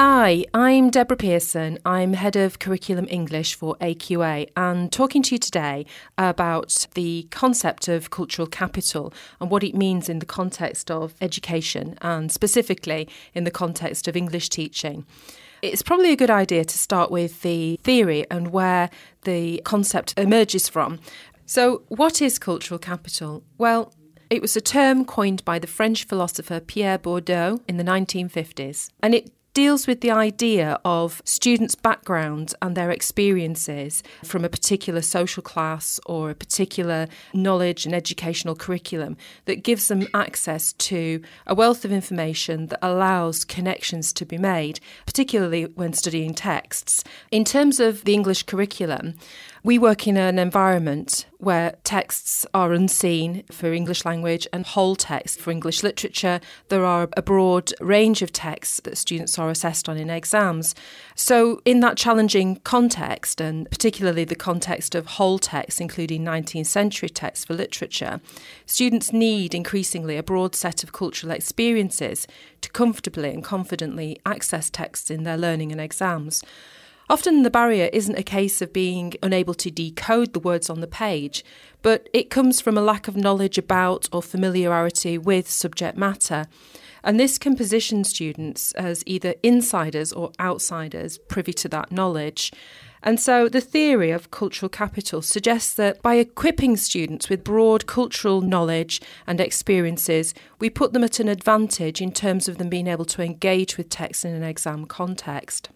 Hi, I'm Deborah Pearson. I'm Head of Curriculum English for AQA and talking to you today about the concept of cultural capital and what it means in the context of education and specifically in the context of English teaching. It's probably a good idea to start with the theory and where the concept emerges from. So, what is cultural capital? Well, it was a term coined by the French philosopher Pierre Bourdieu in the 1950s, and it deals with the idea of students' backgrounds and their experiences from a particular social class or a particular knowledge and educational curriculum that gives them access to a wealth of information that allows connections to be made, particularly when studying texts. In terms of the English curriculum, we work in an environment where texts are unseen for English language and whole text for English literature. There are a broad range of texts that students are assessed on in exams. So, in that challenging context, and particularly the context of whole text, including 19th century texts for literature, students need increasingly a broad set of cultural experiences to comfortably and confidently access texts in their learning and exams. Often the barrier isn't a case of being unable to decode the words on the page, but it comes from a lack of knowledge about or familiarity with subject matter. And this can position students as either insiders or outsiders privy to that knowledge. And so the theory of cultural capital suggests that by equipping students with broad cultural knowledge and experiences, we put them at an advantage in terms of them being able to engage with text in an exam context.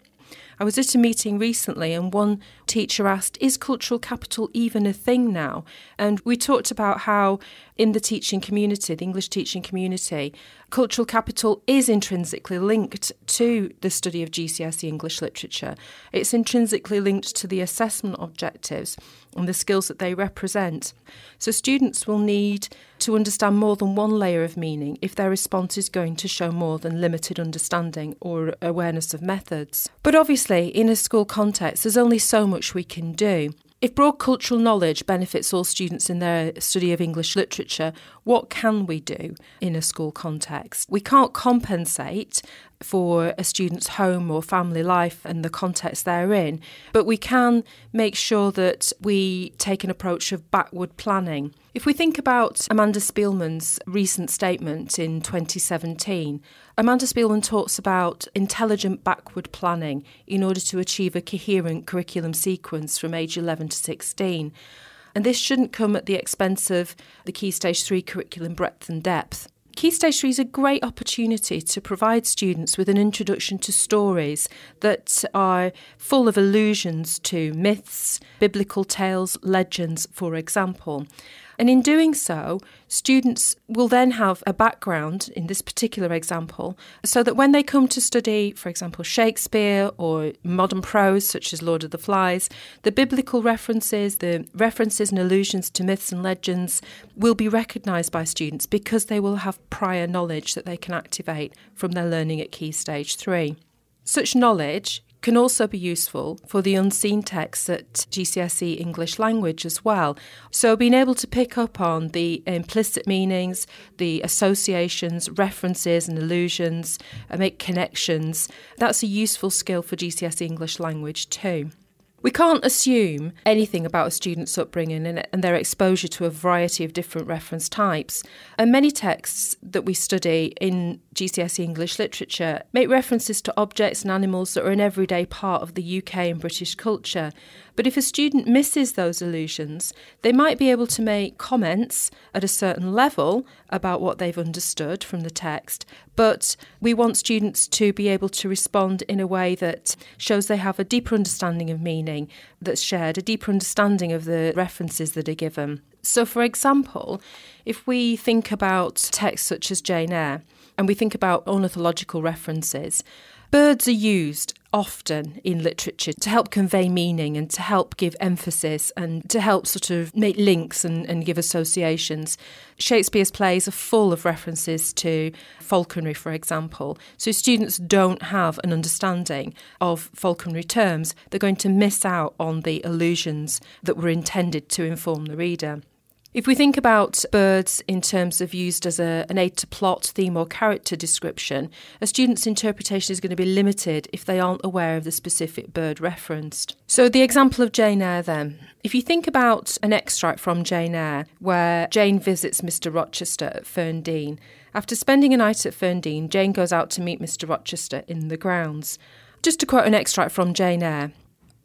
I was at a meeting recently and one teacher asked, Is cultural capital even a thing now? And we talked about how in the teaching community, the English teaching community, cultural capital is intrinsically linked to the study of GCSE English literature. It's intrinsically linked to the assessment objectives and the skills that they represent. So students will need to understand more than one layer of meaning if their response is going to show more than limited understanding or awareness of methods. But obviously, in a school context, there's only so much we can do. If broad cultural knowledge benefits all students in their study of English literature, what can we do in a school context? We can't compensate for a student's home or family life and the context they're in, but we can make sure that we take an approach of backward planning. If we think about Amanda Spielman's recent statement in 2017, Amanda Spielman talks about intelligent backward planning in order to achieve a coherent curriculum sequence from age 11 to 16. And this shouldn't come at the expense of the Key Stage 3 curriculum breadth and depth. Key Stage 3 is a great opportunity to provide students with an introduction to stories that are full of allusions to myths, biblical tales, legends, for example. And in doing so, students will then have a background in this particular example, so that when they come to study, for example, Shakespeare or modern prose such as Lord of the Flies, the biblical references, the references and allusions to myths and legends will be recognised by students because they will have prior knowledge that they can activate from their learning at Key Stage 3. Such knowledge can also be useful for the unseen texts at GCSE English language as well. So, being able to pick up on the implicit meanings, the associations, references, and allusions, and make connections, that's a useful skill for GCSE English language too. We can't assume anything about a student's upbringing and, their exposure to a variety of different reference types. And many texts that we study in GCSE English literature make references to objects and animals that are an everyday part of the UK and British culture. But if a student misses those allusions, they might be able to make comments at a certain level about what they've understood from the text, but we want students to be able to respond in a way that shows they have a deeper understanding of meaning that's shared, a deeper understanding of the references that are given. So, for example, if we think about texts such as Jane Eyre and we think about ornithological references, birds are used often in literature to help convey meaning and to help give emphasis and to help sort of make links and, and give associations. Shakespeare's plays are full of references to falconry, for example. So students don't have an understanding of falconry terms, they're going to miss out on the allusions that were intended to inform the reader. If we think about birds in terms of used as a, an aid to plot, theme, or character description, a student's interpretation is going to be limited if they aren't aware of the specific bird referenced. So, the example of Jane Eyre, then. If you think about an extract from Jane Eyre, where Jane visits Mr. Rochester at Ferndean, after spending a night at Ferndean, Jane goes out to meet Mr. Rochester in the grounds. Just to quote an extract from Jane Eyre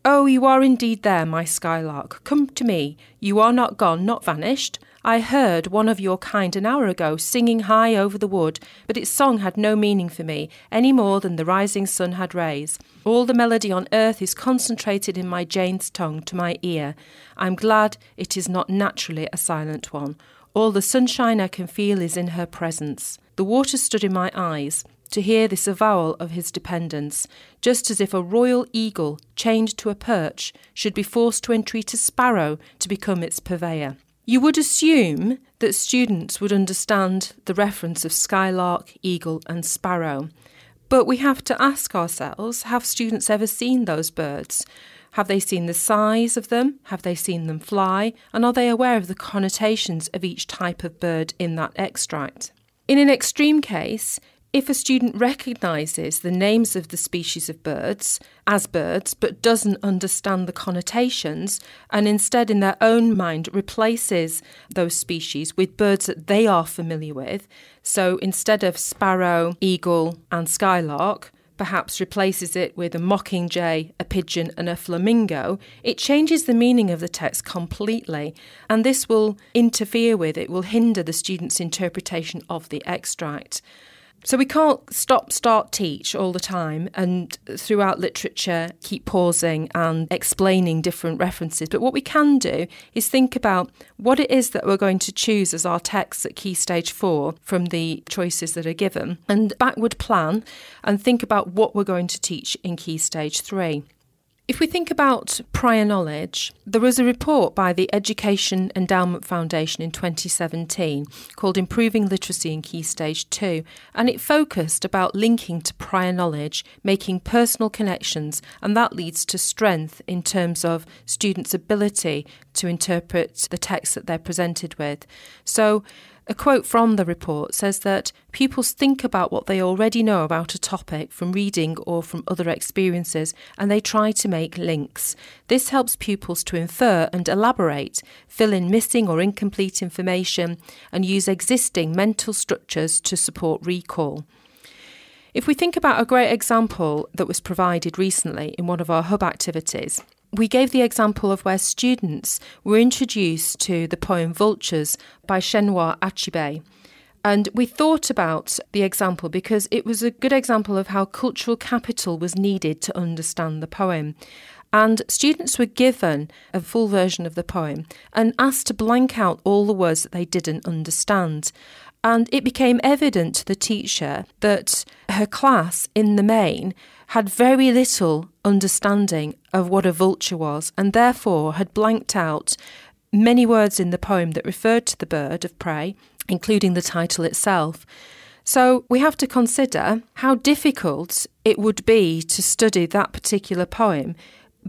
Oh, you are indeed there, my skylark. Come to me. You are not gone, not vanished. I heard one of your kind an hour ago singing high over the wood, but its song had no meaning for me, any more than the rising sun had rays. All the melody on earth is concentrated in my Jane's tongue to my ear. I'm glad it is not naturally a silent one. All the sunshine I can feel is in her presence. The water stood in my eyes to hear this avowal of his dependence, just as if a royal eagle, chained to a perch, should be forced to entreat a sparrow to become its purveyor. You would assume that students would understand the reference of skylark, eagle, and sparrow. But we have to ask ourselves have students ever seen those birds? Have they seen the size of them? Have they seen them fly? And are they aware of the connotations of each type of bird in that extract? In an extreme case, if a student recognises the names of the species of birds as birds but doesn't understand the connotations and instead in their own mind replaces those species with birds that they are familiar with, so instead of sparrow, eagle, and skylark, perhaps replaces it with a mockingjay, a pigeon, and a flamingo, it changes the meaning of the text completely. And this will interfere with, it will hinder the student's interpretation of the extract. So we can't stop, start, teach all the time and throughout literature keep pausing and explaining different references. But what we can do is think about what it is that we're going to choose as our text at Key Stage 4 from the choices that are given and backward plan and think about what we're going to teach in Key Stage 3. If we think about prior knowledge, there was a report by the Education Endowment Foundation in 2017 called Improving Literacy in Key Stage 2, and it focused about linking to prior knowledge, making personal connections, and that leads to strength in terms of students' ability to interpret the text that they're presented with. So, a quote from the report says that pupils think about what they already know about a topic from reading or from other experiences and they try to make links. This helps pupils to infer and elaborate, fill in missing or incomplete information, and use existing mental structures to support recall. If we think about a great example that was provided recently in one of our hub activities, we gave the example of where students were introduced to the poem Vultures by Chinua Achebe. And we thought about the example because it was a good example of how cultural capital was needed to understand the poem. And students were given a full version of the poem and asked to blank out all the words that they didn't understand. And it became evident to the teacher that her class, in the main, had very little understanding of what a vulture was and therefore had blanked out many words in the poem that referred to the bird of prey, including the title itself. So we have to consider how difficult it would be to study that particular poem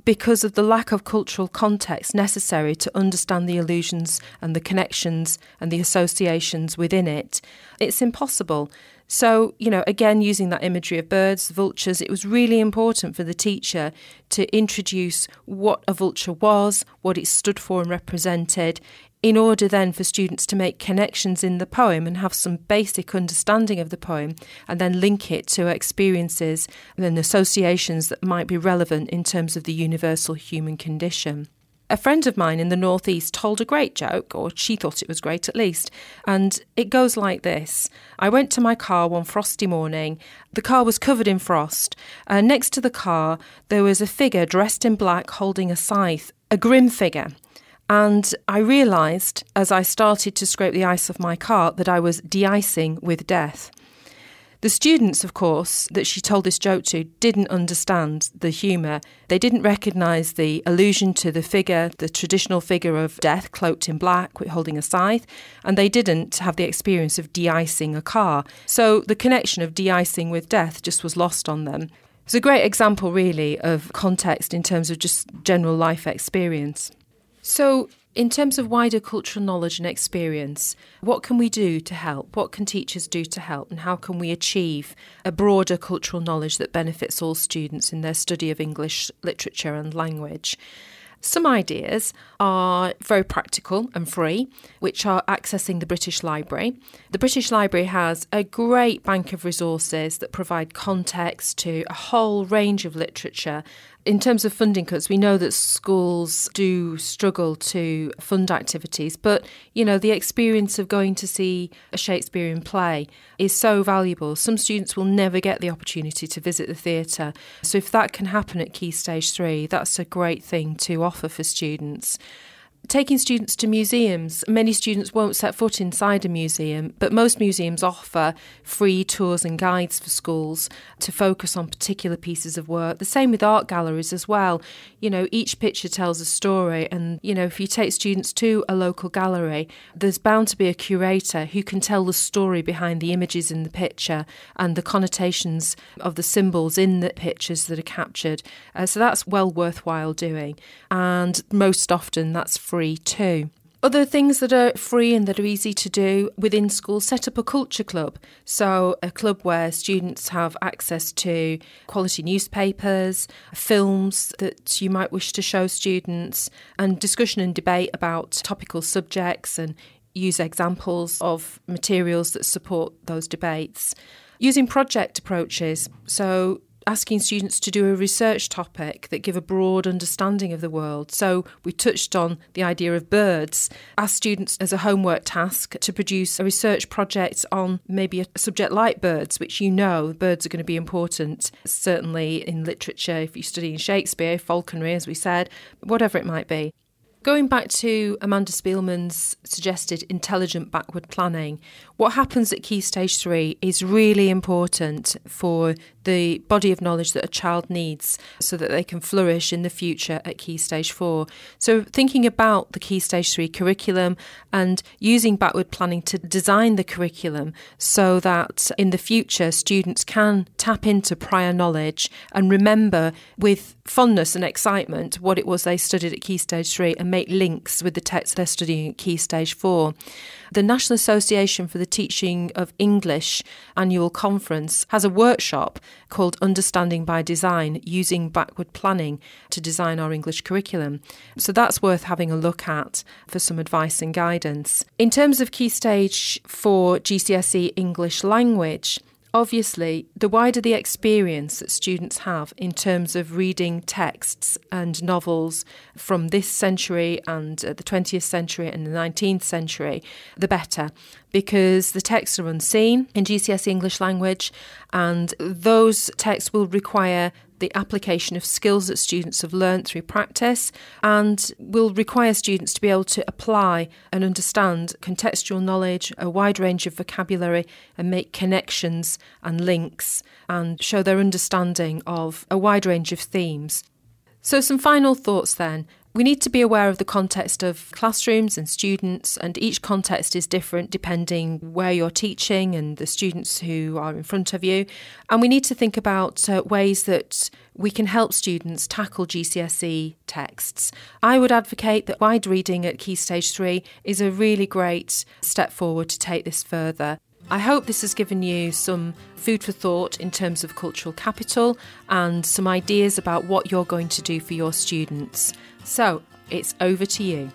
because of the lack of cultural context necessary to understand the allusions and the connections and the associations within it. It's impossible. So, you know, again, using that imagery of birds, vultures, it was really important for the teacher to introduce what a vulture was, what it stood for and represented, in order then for students to make connections in the poem and have some basic understanding of the poem and then link it to experiences and associations that might be relevant in terms of the universal human condition. A friend of mine in the Northeast told a great joke, or she thought it was great at least, and it goes like this I went to my car one frosty morning. The car was covered in frost. Uh, next to the car, there was a figure dressed in black holding a scythe, a grim figure. And I realised as I started to scrape the ice off my car that I was de icing with death. The students, of course, that she told this joke to didn't understand the humour. They didn't recognise the allusion to the figure, the traditional figure of death cloaked in black holding a scythe, and they didn't have the experience of de icing a car. So the connection of de icing with death just was lost on them. It's a great example, really, of context in terms of just general life experience. So, In terms of wider cultural knowledge and experience, what can we do to help? What can teachers do to help? And how can we achieve a broader cultural knowledge that benefits all students in their study of English literature and language? Some ideas are very practical and free, which are accessing the British Library. The British Library has a great bank of resources that provide context to a whole range of literature in terms of funding cuts, we know that schools do struggle to fund activities, but you know, the experience of going to see a Shakespearean play is so valuable. Some students will never get the opportunity to visit the theatre. So if that can happen at Key Stage 3, that's a great thing to offer for students taking students to museums. Many students won't set foot inside a museum, but most museums offer free tours and guides for schools to focus on particular pieces of work. The same with art galleries as well. You know, each picture tells a story, and you know, if you take students to a local gallery, there's bound to be a curator who can tell the story behind the images in the picture and the connotations of the symbols in the pictures that are captured. Uh, so that's well worthwhile doing, and most often that's free too. Other things that are free and that are easy to do within school set up a culture club. So, a club where students have access to quality newspapers, films that you might wish to show students, and discussion and debate about topical subjects and use examples of materials that support those debates. Using project approaches. So, asking students to do a research topic that give a broad understanding of the world. So we touched on the idea of birds. Ask students as a homework task to produce a research project on maybe a subject like birds, which you know birds are going to be important, certainly in literature, if you're studying Shakespeare, falconry, as we said, whatever it might be. Going back to Amanda Spielman's suggested intelligent backward planning, what happens at Key Stage 3 is really important for the body of knowledge that a child needs so that they can flourish in the future at Key Stage 4. So, thinking about the Key Stage 3 curriculum and using backward planning to design the curriculum so that in the future students can tap into prior knowledge and remember with fondness and excitement what it was they studied at Key Stage 3 and make links with the text they're studying at Key Stage 4. The National Association for the Teaching of English annual conference has a workshop called Understanding by Design using backward planning to design our English curriculum. So that's worth having a look at for some advice and guidance. In terms of Key Stage for GCSE English language, Obviously, the wider the experience that students have in terms of reading texts and novels from this century and uh, the 20th century and the 19th century, the better, because the texts are unseen in GCSE English language, and those texts will require the application of skills that students have learned through practice and will require students to be able to apply and understand contextual knowledge, a wide range of vocabulary, and make connections and links and show their understanding of a wide range of themes. So, some final thoughts then. We need to be aware of the context of classrooms and students, and each context is different depending where you're teaching and the students who are in front of you. And we need to think about uh, ways that we can help students tackle GCSE texts. I would advocate that wide reading at Key Stage 3 is a really great step forward to take this further. I hope this has given you some food for thought in terms of cultural capital and some ideas about what you're going to do for your students. So it's over to you.